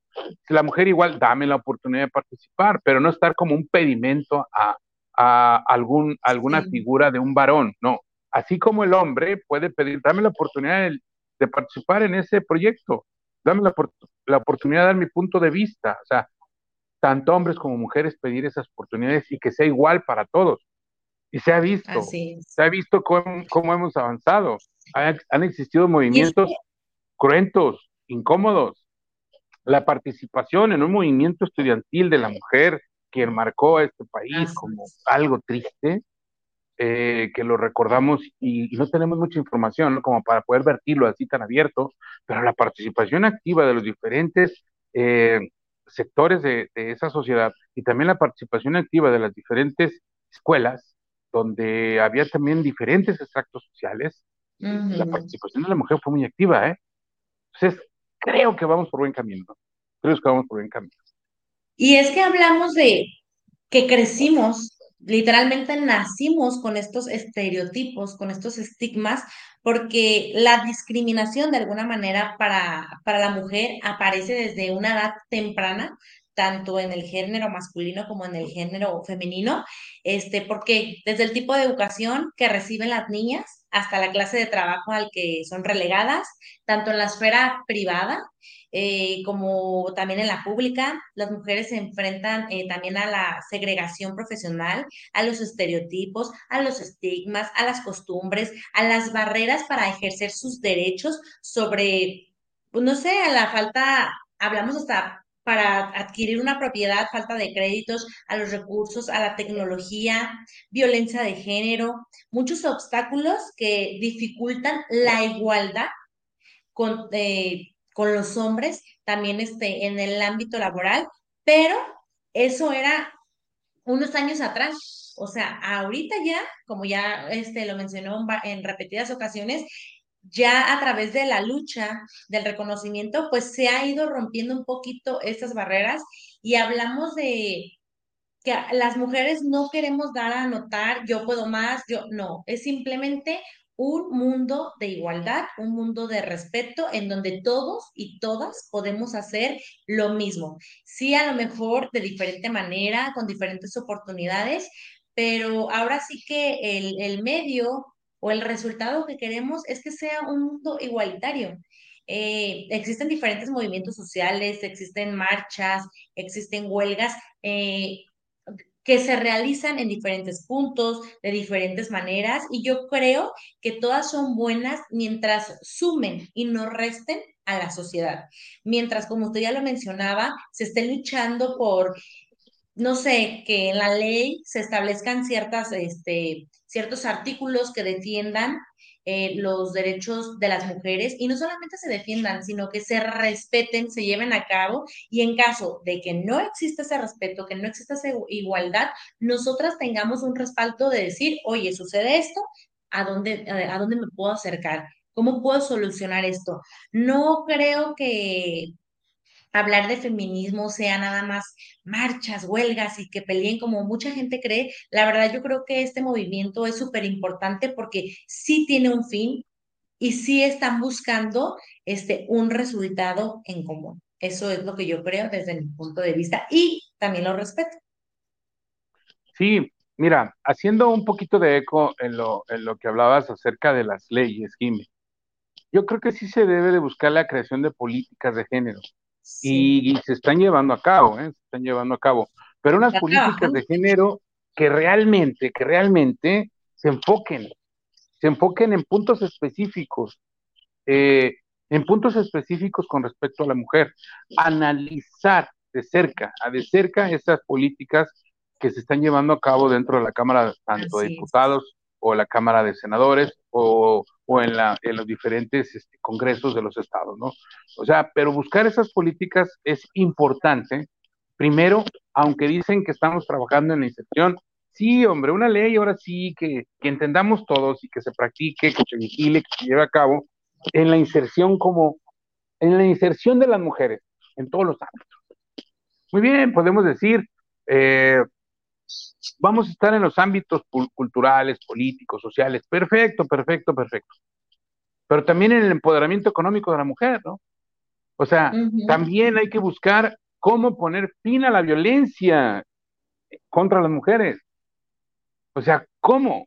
Si la mujer igual, dame la oportunidad de participar, pero no estar como un pedimento a, algún, alguna figura de un varón, no así como el hombre puede pedir, dame la oportunidad de, participar en ese proyecto, dame la, oportunidad de dar mi punto de vista, o sea, tanto hombres como mujeres pedir esas oportunidades y que sea igual para todos. Y se ha visto, se ha visto cómo, hemos avanzado. Han, existido movimientos cruentos, incómodos. La participación en un movimiento estudiantil de la mujer que marcó a este país como algo triste, eh, que lo recordamos y, no tenemos mucha información como para poder vertirlo así tan abierto, pero la participación activa de los diferentes eh, sectores de, esa sociedad y también la participación activa de las diferentes escuelas, donde había también diferentes extractos sociales, la participación de la mujer fue muy activa, ¿eh? Entonces, creo que vamos por buen camino, creo que vamos por buen camino. Y es que hablamos de que crecimos literalmente nacimos con estos estereotipos, con estos estigmas, porque la discriminación de alguna manera para, para la mujer aparece desde una edad temprana, tanto en el género masculino como en el género femenino, este, porque desde el tipo de educación que reciben las niñas hasta la clase de trabajo al que son relegadas, tanto en la esfera privada eh, como también en la pública, las mujeres se enfrentan eh, también a la segregación profesional, a los estereotipos, a los estigmas, a las costumbres, a las barreras para ejercer sus derechos sobre, pues, no sé, a la falta, hablamos hasta para adquirir una propiedad, falta de créditos, a los recursos, a la tecnología, violencia de género, muchos obstáculos que dificultan la igualdad con, eh, con los hombres, también este, en el ámbito laboral, pero eso era unos años atrás. O sea, ahorita ya, como ya este, lo mencionó en repetidas ocasiones, ya a través de la lucha, del reconocimiento, pues se ha ido rompiendo un poquito estas barreras y hablamos de que las mujeres no queremos dar a notar, yo puedo más, yo no, es simplemente un mundo de igualdad, un mundo de respeto en donde todos y todas podemos hacer lo mismo. Sí, a lo mejor de diferente manera, con diferentes oportunidades, pero ahora sí que el, el medio o el resultado que queremos es que sea un mundo igualitario. Eh, existen diferentes movimientos sociales, existen marchas, existen huelgas. Eh, que se realizan en diferentes puntos, de diferentes maneras, y yo creo que todas son buenas mientras sumen y no resten a la sociedad. Mientras, como usted ya lo mencionaba, se esté luchando por, no sé, que en la ley se establezcan ciertas, este, ciertos artículos que defiendan eh, los derechos de las mujeres y no solamente se defiendan, sino que se respeten, se lleven a cabo y en caso de que no exista ese respeto, que no exista esa igualdad, nosotras tengamos un respaldo de decir, oye, sucede esto, ¿a dónde, a dónde me puedo acercar? ¿Cómo puedo solucionar esto? No creo que hablar de feminismo sea nada más marchas, huelgas y que peleen como mucha gente cree. La verdad yo creo que este movimiento es súper importante porque sí tiene un fin y sí están buscando este, un resultado en común. Eso es lo que yo creo desde mi punto de vista y también lo respeto. Sí, mira, haciendo un poquito de eco en lo, en lo que hablabas acerca de las leyes, Jimmy, yo creo que sí se debe de buscar la creación de políticas de género y, se están llevando a cabo, ¿eh? se están llevando a cabo, pero unas políticas de género que realmente, que realmente se enfoquen, se enfoquen en puntos específicos, eh, en puntos específicos con respecto a la mujer, analizar de cerca, a de cerca esas políticas que se están llevando a cabo dentro de la Cámara, tanto de Diputados o la Cámara de Senadores o, en, la, en los diferentes este, congresos de los estados, ¿no? O sea, pero buscar esas políticas es importante. Primero, aunque dicen que estamos trabajando en la inserción, sí, hombre, una ley ahora sí que, que entendamos todos y que se practique, que se vigile, que se lleve a cabo en la inserción como, en la inserción de las mujeres en todos los ámbitos. Muy bien, podemos decir, eh, vamos a estar en los ámbitos culturales, políticos, sociales. Perfecto, perfecto, perfecto. Pero también en el empoderamiento económico de la mujer, ¿no? O sea, también hay que buscar cómo poner fin a la violencia contra las mujeres. O sea, ¿cómo?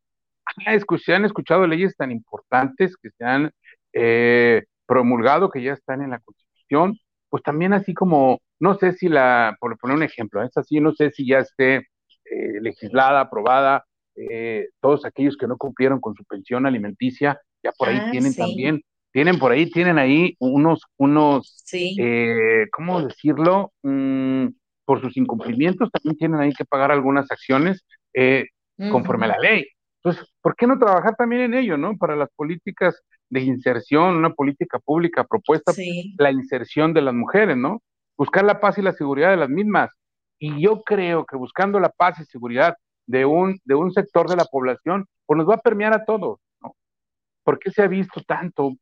Se han escuchado leyes tan importantes que se han eh, promulgado, que ya están en la Constitución, pues también así como, no sé si la, por poner un ejemplo, es así, no sé si ya esté eh, legislada, aprobada, eh, todos aquellos que no cumplieron con su pensión alimenticia, ya por ahí ah, tienen también, tienen por ahí, tienen ahí unos, unos, eh, ¿cómo decirlo? Mm, por sus incumplimientos también tienen ahí que pagar algunas acciones conforme a la ley. Entonces, ¿por qué no trabajar también en ello, no? Para las políticas de inserción, una política pública propuesta, la inserción de las mujeres, ¿no? Buscar la paz y la seguridad de las mismas. Y yo creo que buscando la paz y seguridad de un, de un sector de la población, pues nos va a permear a todos, ¿no? ¿Por qué se ha visto tanto?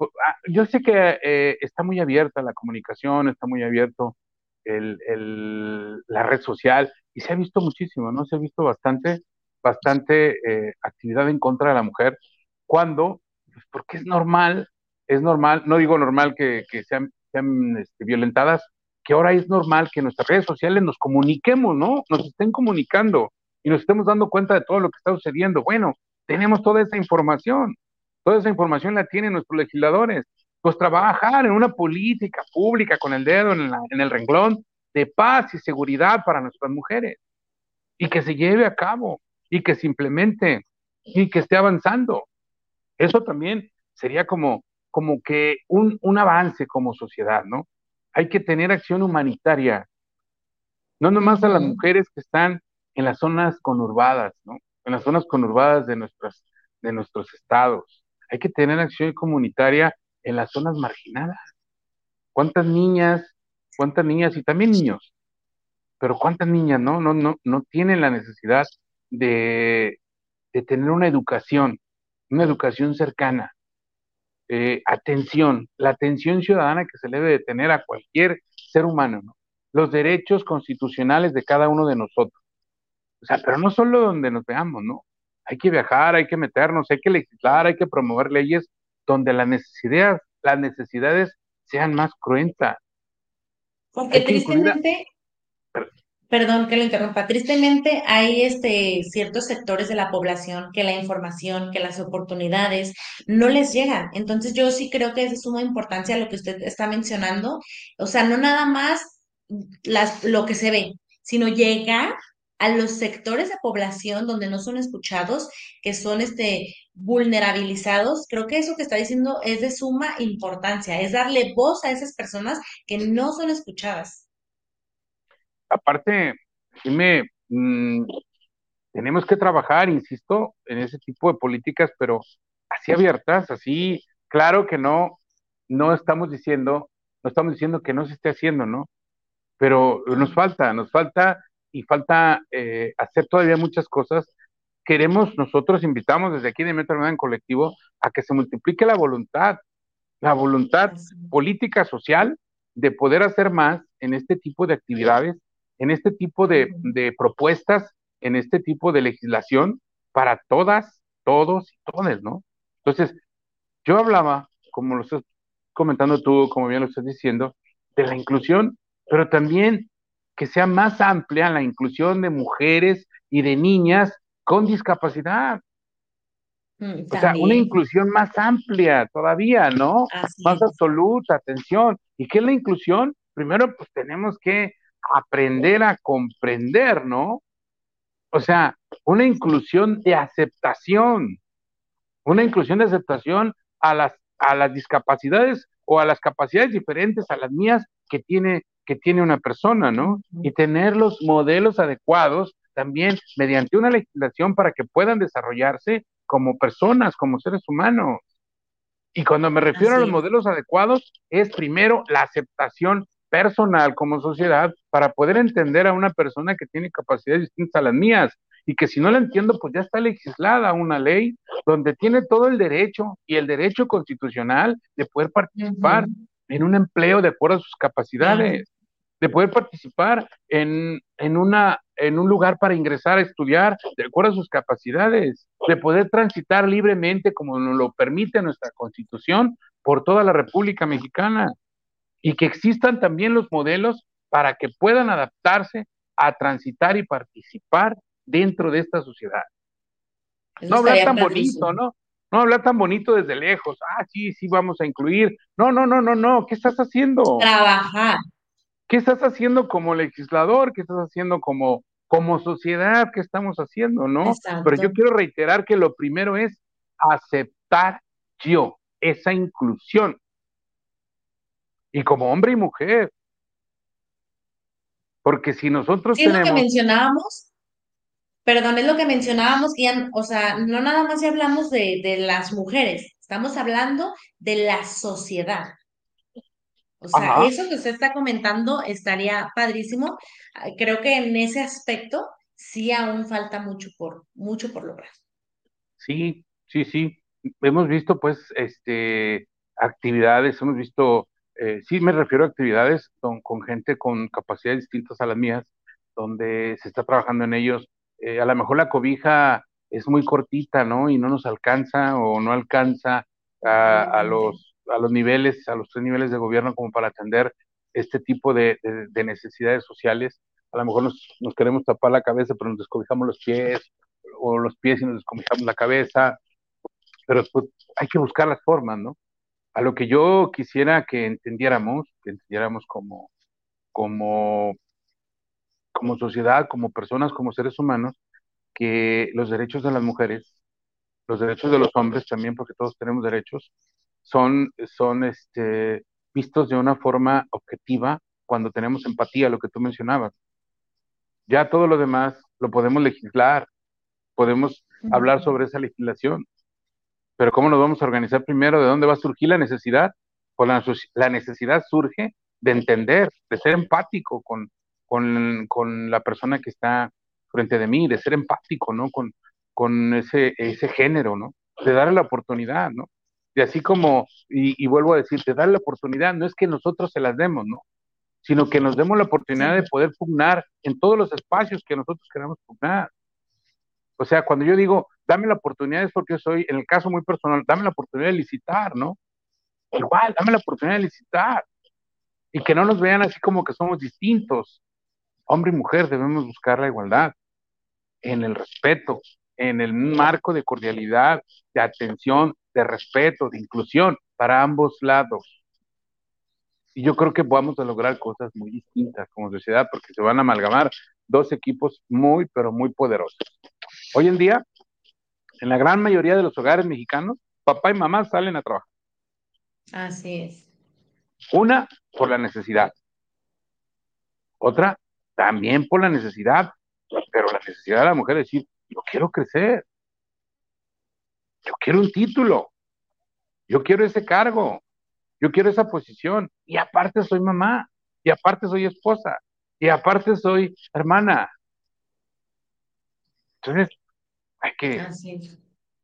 Ah, yo sé que eh, está muy abierta la comunicación, está muy abierto el, el, la red social y se ha visto muchísimo, ¿no? Se ha visto bastante, bastante eh, actividad en contra de la mujer cuando, pues porque es normal, es normal, no digo normal que, que sean, sean este, violentadas, que ahora es normal que nuestras redes sociales nos comuniquemos, ¿no? Nos estén comunicando y nos estemos dando cuenta de todo lo que está sucediendo. Bueno, tenemos toda esa información, toda esa información la tienen nuestros legisladores. Pues trabajar en una política pública con el dedo en, en el renglón de paz y seguridad para nuestras mujeres y que se lleve a cabo y que se implemente y que esté avanzando. Eso también sería como, como que un, un avance como sociedad, ¿no? Hay que tener acción humanitaria, no nomás a las mujeres que están en las zonas conurbadas, ¿no? En las zonas conurbadas de, nuestras, de nuestros estados. Hay que tener acción comunitaria en las zonas marginadas. ¿Cuántas niñas, cuántas niñas y también niños, pero cuántas niñas no, no, no, no tienen la necesidad de, de tener una educación, una educación cercana, eh, atención, la atención ciudadana que se debe de tener a cualquier ser humano, ¿no? los derechos constitucionales de cada uno de nosotros. O sea, pero no solo donde nos veamos, ¿no? Hay que viajar, hay que meternos, hay que legislar, hay que promover leyes donde las necesidades, las necesidades sean más cruentas. Porque tristemente, perdón que lo interrumpa, tristemente hay este, ciertos sectores de la población que la información, que las oportunidades no les llegan. Entonces yo sí creo que es de suma importancia lo que usted está mencionando. O sea, no nada más las, lo que se ve, sino llegar a los sectores de población donde no son escuchados, que son este, vulnerabilizados, creo que eso que está diciendo es de suma importancia, es darle voz a esas personas que no son escuchadas. Aparte, me mm, tenemos que trabajar, insisto, en ese tipo de políticas, pero así abiertas, así, claro que no, no estamos diciendo, no estamos diciendo que no se esté haciendo, ¿no? Pero nos falta, nos falta y falta eh, hacer todavía muchas cosas. Queremos, nosotros invitamos desde aquí de Metro en Colectivo a que se multiplique la voluntad, la voluntad política, social, de poder hacer más en este tipo de actividades, en este tipo de, de propuestas, en este tipo de legislación para todas, todos y todas, ¿no? Entonces, yo hablaba, como lo estás comentando tú, como bien lo estás diciendo, de la inclusión, pero también que sea más amplia la inclusión de mujeres y de niñas con discapacidad. Mm, o sea, una inclusión más amplia todavía, ¿no? más absoluta, atención. ¿Y qué es la inclusión? Primero, pues tenemos que aprender a comprender, ¿no? O sea, una inclusión de aceptación, una inclusión de aceptación a las, a las discapacidades o a las capacidades diferentes a las mías que tiene que tiene una persona, ¿no? Y tener los modelos adecuados también mediante una legislación para que puedan desarrollarse como personas, como seres humanos. Y cuando me refiero a los modelos adecuados, es primero la aceptación personal como sociedad para poder entender a una persona que tiene capacidades distintas a las mías y que si no la entiendo, pues ya está legislada una ley donde tiene todo el derecho y el derecho constitucional de poder participar en un empleo de acuerdo a sus capacidades, de poder participar en, en, una, en un lugar para ingresar a estudiar de acuerdo a sus capacidades, de poder transitar libremente como nos lo permite nuestra constitución por toda la República Mexicana y que existan también los modelos para que puedan adaptarse a transitar y participar dentro de esta sociedad. no hablar tan bonito, ¿no? No hablar tan bonito desde lejos. Ah, sí, sí, vamos a incluir. No, no, no, no, no. ¿Qué estás haciendo? Trabajar. ¿Qué estás haciendo como legislador? ¿Qué estás haciendo como, como sociedad? ¿Qué estamos haciendo, no? Pero yo quiero reiterar que lo primero es aceptar yo, esa inclusión. Y como hombre y mujer. Porque si nosotros ¿Qué es lo que mencionábamos? Perdón, es lo que mencionábamos, Ian, o sea, no nada más hablamos de, de las mujeres, estamos hablando de la sociedad. O sea, eso que usted está comentando estaría padrísimo. Creo que en ese aspecto sí aún falta mucho por, mucho por lograr. Sí, sí, sí. Hemos visto pues este actividades, hemos visto, eh, sí me refiero a actividades con, con, gente con capacidades distintas a las mías, donde se está trabajando en ellos. Eh, a lo mejor la cobija es muy cortita, ¿no? Y no nos alcanza o no alcanza a, a los a los niveles, a los tres niveles de gobierno como para atender este tipo de, necesidades sociales. A lo mejor nos, nos, queremos tapar la cabeza, pero nos descobijamos los pies, o los pies y nos descobijamos la cabeza, pero pues, hay que buscar las formas, ¿no? A lo que yo quisiera que entendiéramos, que entendiéramos como, como, como sociedad, como personas, como seres humanos, que los derechos de las mujeres, los derechos de los hombres también, porque todos tenemos derechos, son, son este, vistos de una forma objetiva cuando tenemos empatía, lo que tú mencionabas. Ya todo lo demás lo podemos legislar, podemos hablar sobre esa legislación, pero ¿cómo nos vamos a organizar primero? ¿De dónde va a surgir la necesidad? Pues la, la necesidad surge de entender, de ser empático con, con, con, la persona que está frente de mí, de ser empático, ¿no? Con, con ese, ese género, ¿no? De darle la oportunidad, ¿no? Y así como, y, vuelvo a decir, te la oportunidad, no es que nosotros se las demos, ¿no? Sino que nos demos la oportunidad de poder pugnar en todos los espacios que nosotros queramos pugnar. O sea, cuando yo digo, dame la oportunidad es porque soy, en el caso muy personal, dame la oportunidad de licitar, ¿no? Igual, dame la oportunidad de licitar. Y que no nos vean así como que somos distintos. Hombre y mujer debemos buscar la igualdad en el respeto, en el marco de cordialidad, de atención, de respeto, de inclusión para ambos lados. Y yo creo que vamos a lograr cosas muy distintas como sociedad porque se van a amalgamar dos equipos muy, pero muy poderosos. Hoy en día, en la gran mayoría de los hogares mexicanos, papá y mamá salen a trabajar. Así es. Una, por la necesidad. Otra, también por la necesidad, pero la necesidad de la mujer es decir, yo quiero crecer, yo quiero un título, yo quiero ese cargo, yo quiero esa posición, y aparte soy mamá, y aparte soy esposa, y aparte soy hermana. Entonces, hay que,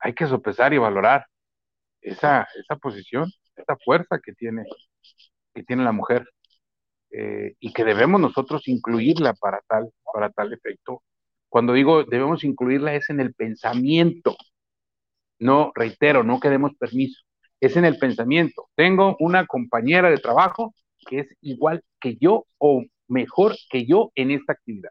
hay que sopesar y valorar esa, esa posición, esa fuerza que tiene, que tiene la mujer. Eh, y que debemos nosotros incluirla para tal, para tal efecto. Cuando digo debemos incluirla es en el pensamiento, no, reitero, no queremos permiso. Es en el pensamiento. Tengo una compañera de trabajo que es igual que yo o mejor que yo en esta actividad.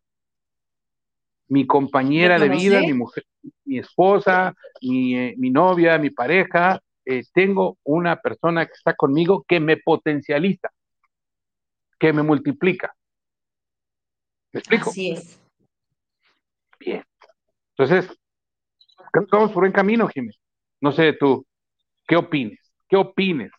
Mi compañera de vida, mi mujer, mi esposa, mi, eh, novia, mi pareja, eh, tengo una persona que está conmigo que me potencializa, que me multiplica. ¿Me explico? Así es. Bien. Entonces, creo que vamos por buen camino, Jiménez. No sé tú, ¿qué opines? ¿Qué opines?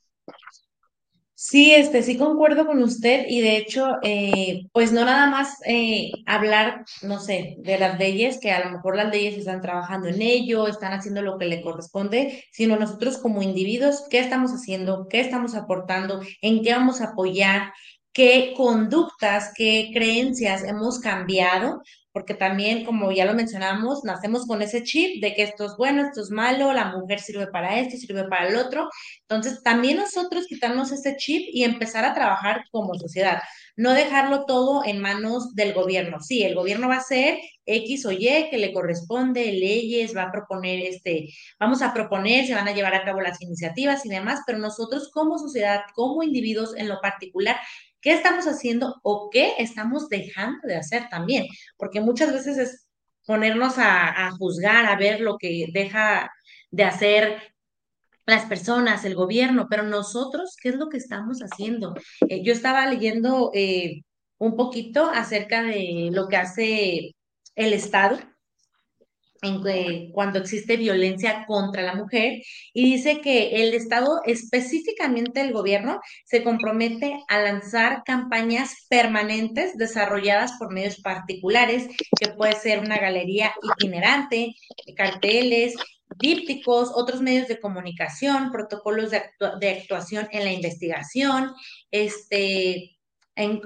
Sí, este, sí concuerdo con usted y de hecho, eh, pues no nada más eh, hablar, no sé, de las leyes, que a lo mejor las leyes están trabajando en ello, están haciendo lo que le corresponde, sino nosotros como individuos, ¿qué estamos haciendo? ¿Qué estamos aportando? ¿En qué vamos a apoyar? ¿Qué conductas, qué creencias hemos cambiado porque también, como ya lo mencionamos, nacemos con ese chip de que esto es bueno, esto es malo, la mujer sirve para esto, sirve para el otro. Entonces, también nosotros quitarnos ese chip y empezar a trabajar como sociedad, no dejarlo todo en manos del gobierno. Sí, el gobierno va a hacer X o Y que le corresponde, leyes, va a proponer este, vamos a proponer, se van a llevar a cabo las iniciativas y demás, pero nosotros como sociedad, como individuos en lo particular, ¿Qué estamos haciendo o qué estamos dejando de hacer también? Porque muchas veces es ponernos a, juzgar, a ver lo que deja de hacer las personas, el gobierno, pero nosotros, ¿qué es lo que estamos haciendo? Eh, yo estaba leyendo eh, un poquito acerca de lo que hace el Estado en cuando existe violencia contra la mujer y dice que el Estado, específicamente el gobierno, se compromete a lanzar campañas permanentes desarrolladas por medios particulares, que puede ser una galería itinerante, carteles, dípticos, otros medios de comunicación, protocolos de actuación en la investigación, este,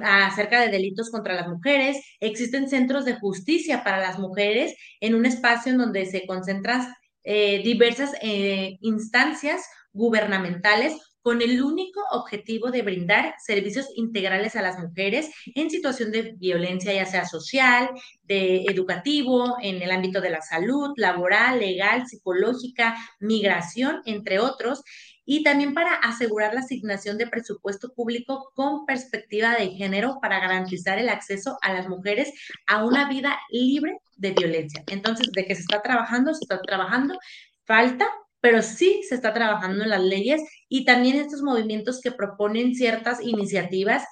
acerca de delitos contra las mujeres. Existen centros de justicia para las mujeres en un espacio en donde se concentran eh, diversas eh, instancias gubernamentales con el único objetivo de brindar servicios integrales a las mujeres en situación de violencia, ya sea social, de educativo, en el ámbito de la salud, laboral, legal, psicológica, migración, entre otros y también para asegurar la asignación de presupuesto público con perspectiva de género para garantizar el acceso a las mujeres a una vida libre de violencia. Entonces, de que se está trabajando, se está trabajando, falta, pero sí se está trabajando en las leyes y también estos movimientos que proponen ciertas iniciativas,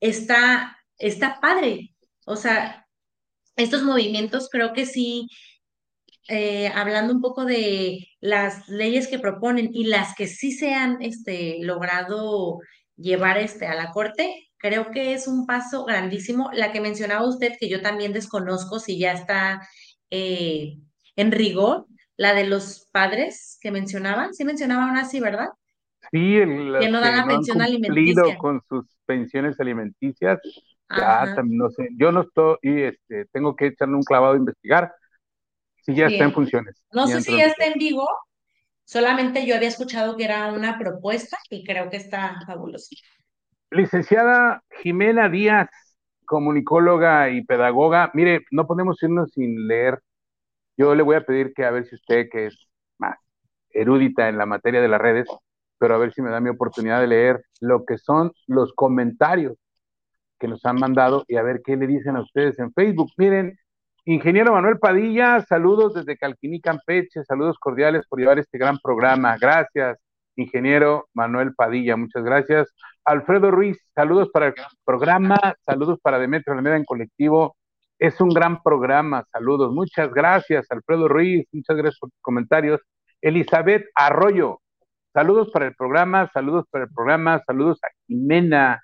está, está padre. O sea, estos movimientos creo que sí eh, hablando un poco de las leyes que proponen y las que sí se han este, logrado llevar este, a la Corte, creo que es un paso grandísimo. La que mencionaba usted, que yo también desconozco si ya está eh, en rigor, la de los padres que mencionaban, sí mencionaban así, ¿verdad? Sí, el, que no dan la pensión alimenticia. con sus pensiones alimenticias. Ya, no sé, yo no estoy, este, tengo que echarle un clavado a investigar, Sí, ya está en funciones. No sé si ya está en vivo, solamente yo había escuchado que era una propuesta y creo que está fabuloso. Licenciada Jimena Díaz, comunicóloga y pedagoga, mire, no podemos irnos sin leer. Yo le voy a pedir que a ver si usted, que es más erudita en la materia de las redes, pero a ver si me da mi oportunidad de leer lo que son los comentarios que nos han mandado y a ver qué le dicen a ustedes en Facebook. Miren, Ingeniero Manuel Padilla, saludos desde Calquiní, Campeche, saludos cordiales por llevar este gran programa. Gracias, ingeniero Manuel Padilla, muchas gracias. Alfredo Ruiz, saludos para el programa, saludos para Demetrio Alameda en colectivo. Es un gran programa, saludos. Muchas gracias, Alfredo Ruiz, muchas gracias por tus comentarios. Elizabeth Arroyo, saludos para el programa, saludos para el programa, saludos a Jimena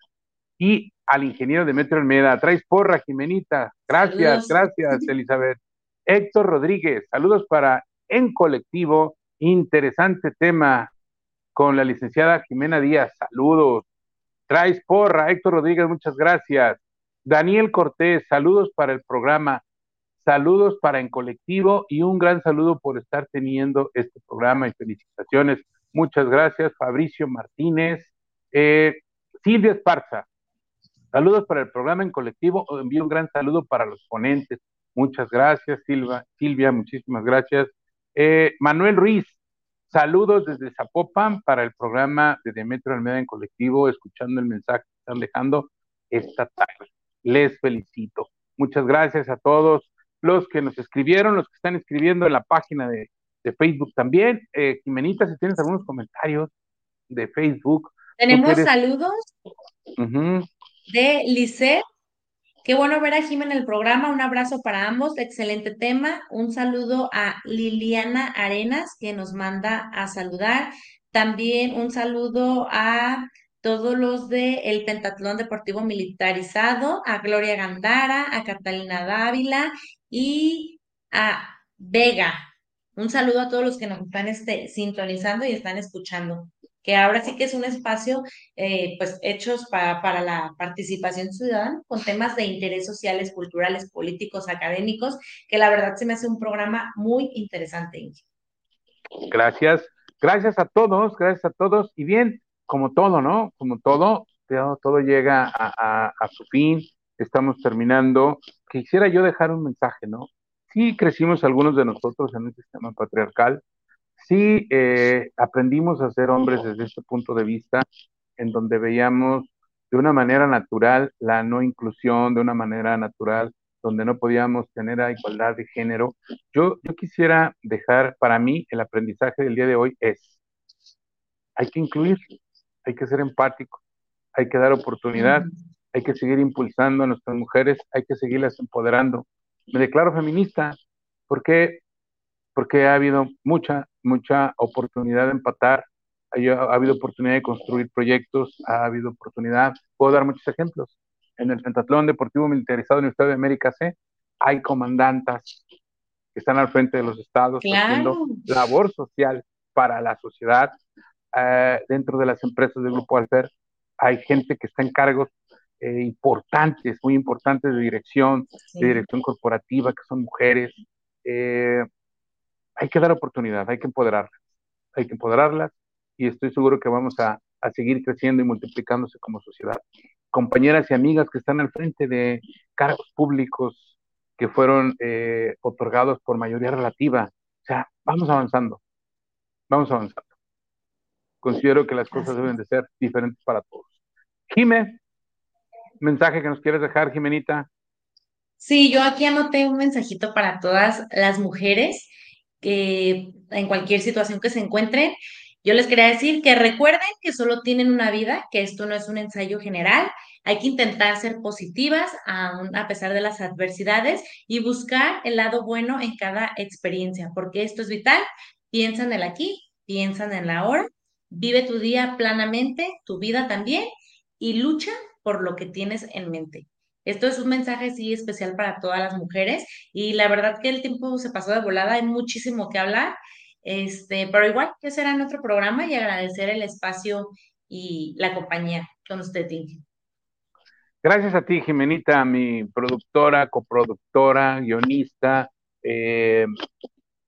y al ingeniero Demetrio Almeida. Traes porra, Jimenita. Gracias, gracias, Elizabeth. Héctor Rodríguez, saludos para En Colectivo. Interesante tema con la licenciada Jimena Díaz. Saludos. Traes porra, Héctor Rodríguez, muchas gracias. Daniel Cortés, saludos para el programa. Saludos para En Colectivo y un gran saludo por estar teniendo este programa y felicitaciones. Muchas gracias, Fabricio Martínez. Eh, Silvia Esparza, Saludos para el programa en colectivo. Envío un gran saludo para los ponentes. Muchas gracias, Silva. Silvia, muchísimas gracias. Eh, Manuel Ruiz, saludos desde Zapopan para el programa de Demetrio Almeida en colectivo, escuchando el mensaje que están dejando esta tarde. Les felicito. Muchas gracias a todos los que nos escribieron, los que están escribiendo en la página de, Facebook también. Eh, Jimenita, si tienes algunos comentarios de Facebook. Tenemos saludos de Lisset. Qué bueno ver a Jim en el programa. Un abrazo para ambos. Excelente tema. Un saludo a Liliana Arenas, que nos manda a saludar. También un saludo a todos los de el Pentatlón Deportivo Militarizado, a Gloria Gandara, a Catalina Dávila y a Vega. Un saludo a todos los que nos están este, sintonizando y están escuchando que ahora sí que es un espacio eh, pues hechos para la participación ciudadana con temas de interés sociales, culturales, políticos, académicos, que la verdad se me hace un programa muy interesante. Gracias, gracias a todos, gracias a todos. Y bien, como todo, ¿no? Como todo, todo llega a, a su fin, estamos terminando. Quisiera yo dejar un mensaje, ¿no? Sí crecimos algunos de nosotros en un sistema patriarcal, sí eh, aprendimos a ser hombres desde este punto de vista, en donde veíamos de una manera natural la no inclusión, de una manera natural, donde no podíamos tener la igualdad de género. Yo, yo quisiera dejar, para mí, el aprendizaje del día de hoy es, hay que incluir, hay que ser empático, hay que dar oportunidad, hay que seguir impulsando a nuestras mujeres, hay que seguirlas empoderando. Me declaro feminista porque porque ha habido mucha, mucha oportunidad de empatar, ha, habido oportunidad de construir proyectos, ha habido oportunidad, puedo dar muchos ejemplos. En el Pentatlón Deportivo Militarizado en el Estado de América C, hay comandantas que están al frente de los estados haciendo labor social para la sociedad. Eh, dentro de las empresas del Grupo Alfer hay gente que está en cargos eh, importantes, muy importantes de dirección, de dirección corporativa, que son mujeres. Eh, hay que dar oportunidad, hay que empoderarlas, hay que empoderarlas y estoy seguro que vamos a, a seguir creciendo y multiplicándose como sociedad. Compañeras y amigas que están al frente de cargos públicos que fueron eh, otorgados por mayoría relativa. O sea, vamos avanzando, vamos avanzando. Considero que las cosas deben de ser diferentes para todos. Jime, mensaje que nos quieres dejar, Jimenita. Sí, yo aquí anoté un mensajito para todas las mujeres que en cualquier situación que se encuentren. Yo les quería decir que recuerden que solo tienen una vida, que esto no es un ensayo general. Hay que intentar ser positivas a, pesar de las adversidades y buscar el lado bueno en cada experiencia, porque esto es vital. Piensa en el aquí, piensa en el ahora, vive tu día planamente, tu vida también, y lucha por lo que tienes en mente. Esto es un mensaje sí especial para todas las mujeres y la verdad que el tiempo se pasó de volada, hay muchísimo que hablar, este, pero igual que será en otro programa y agradecer el espacio y la compañía con usted, Tim. Gracias a ti, Jimenita, mi productora, coproductora, guionista, eh,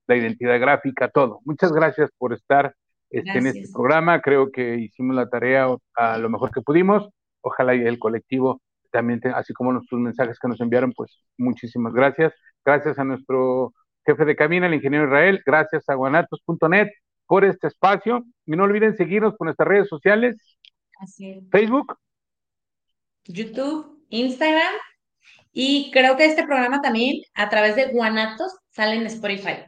la identidad gráfica, todo. Muchas gracias por estar este, en este programa. Creo que hicimos la tarea a lo mejor que pudimos. Ojalá y el colectivo también, así como nuestros mensajes que nos enviaron, pues muchísimas gracias. Gracias a nuestro jefe de cabina, el ingeniero Israel. Gracias a guanatos.net por este espacio. Y no olviden seguirnos por nuestras redes sociales. Facebook. YouTube, Instagram. Y creo que este programa también a través de Guanatos sale en Spotify.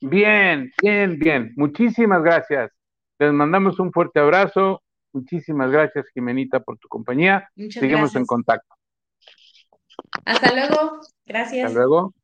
Bien, bien, bien. Muchísimas gracias. Les mandamos un fuerte abrazo. Muchísimas gracias, Jimenita, por tu compañía. Seguimos en contacto. Hasta luego. Gracias. Hasta luego.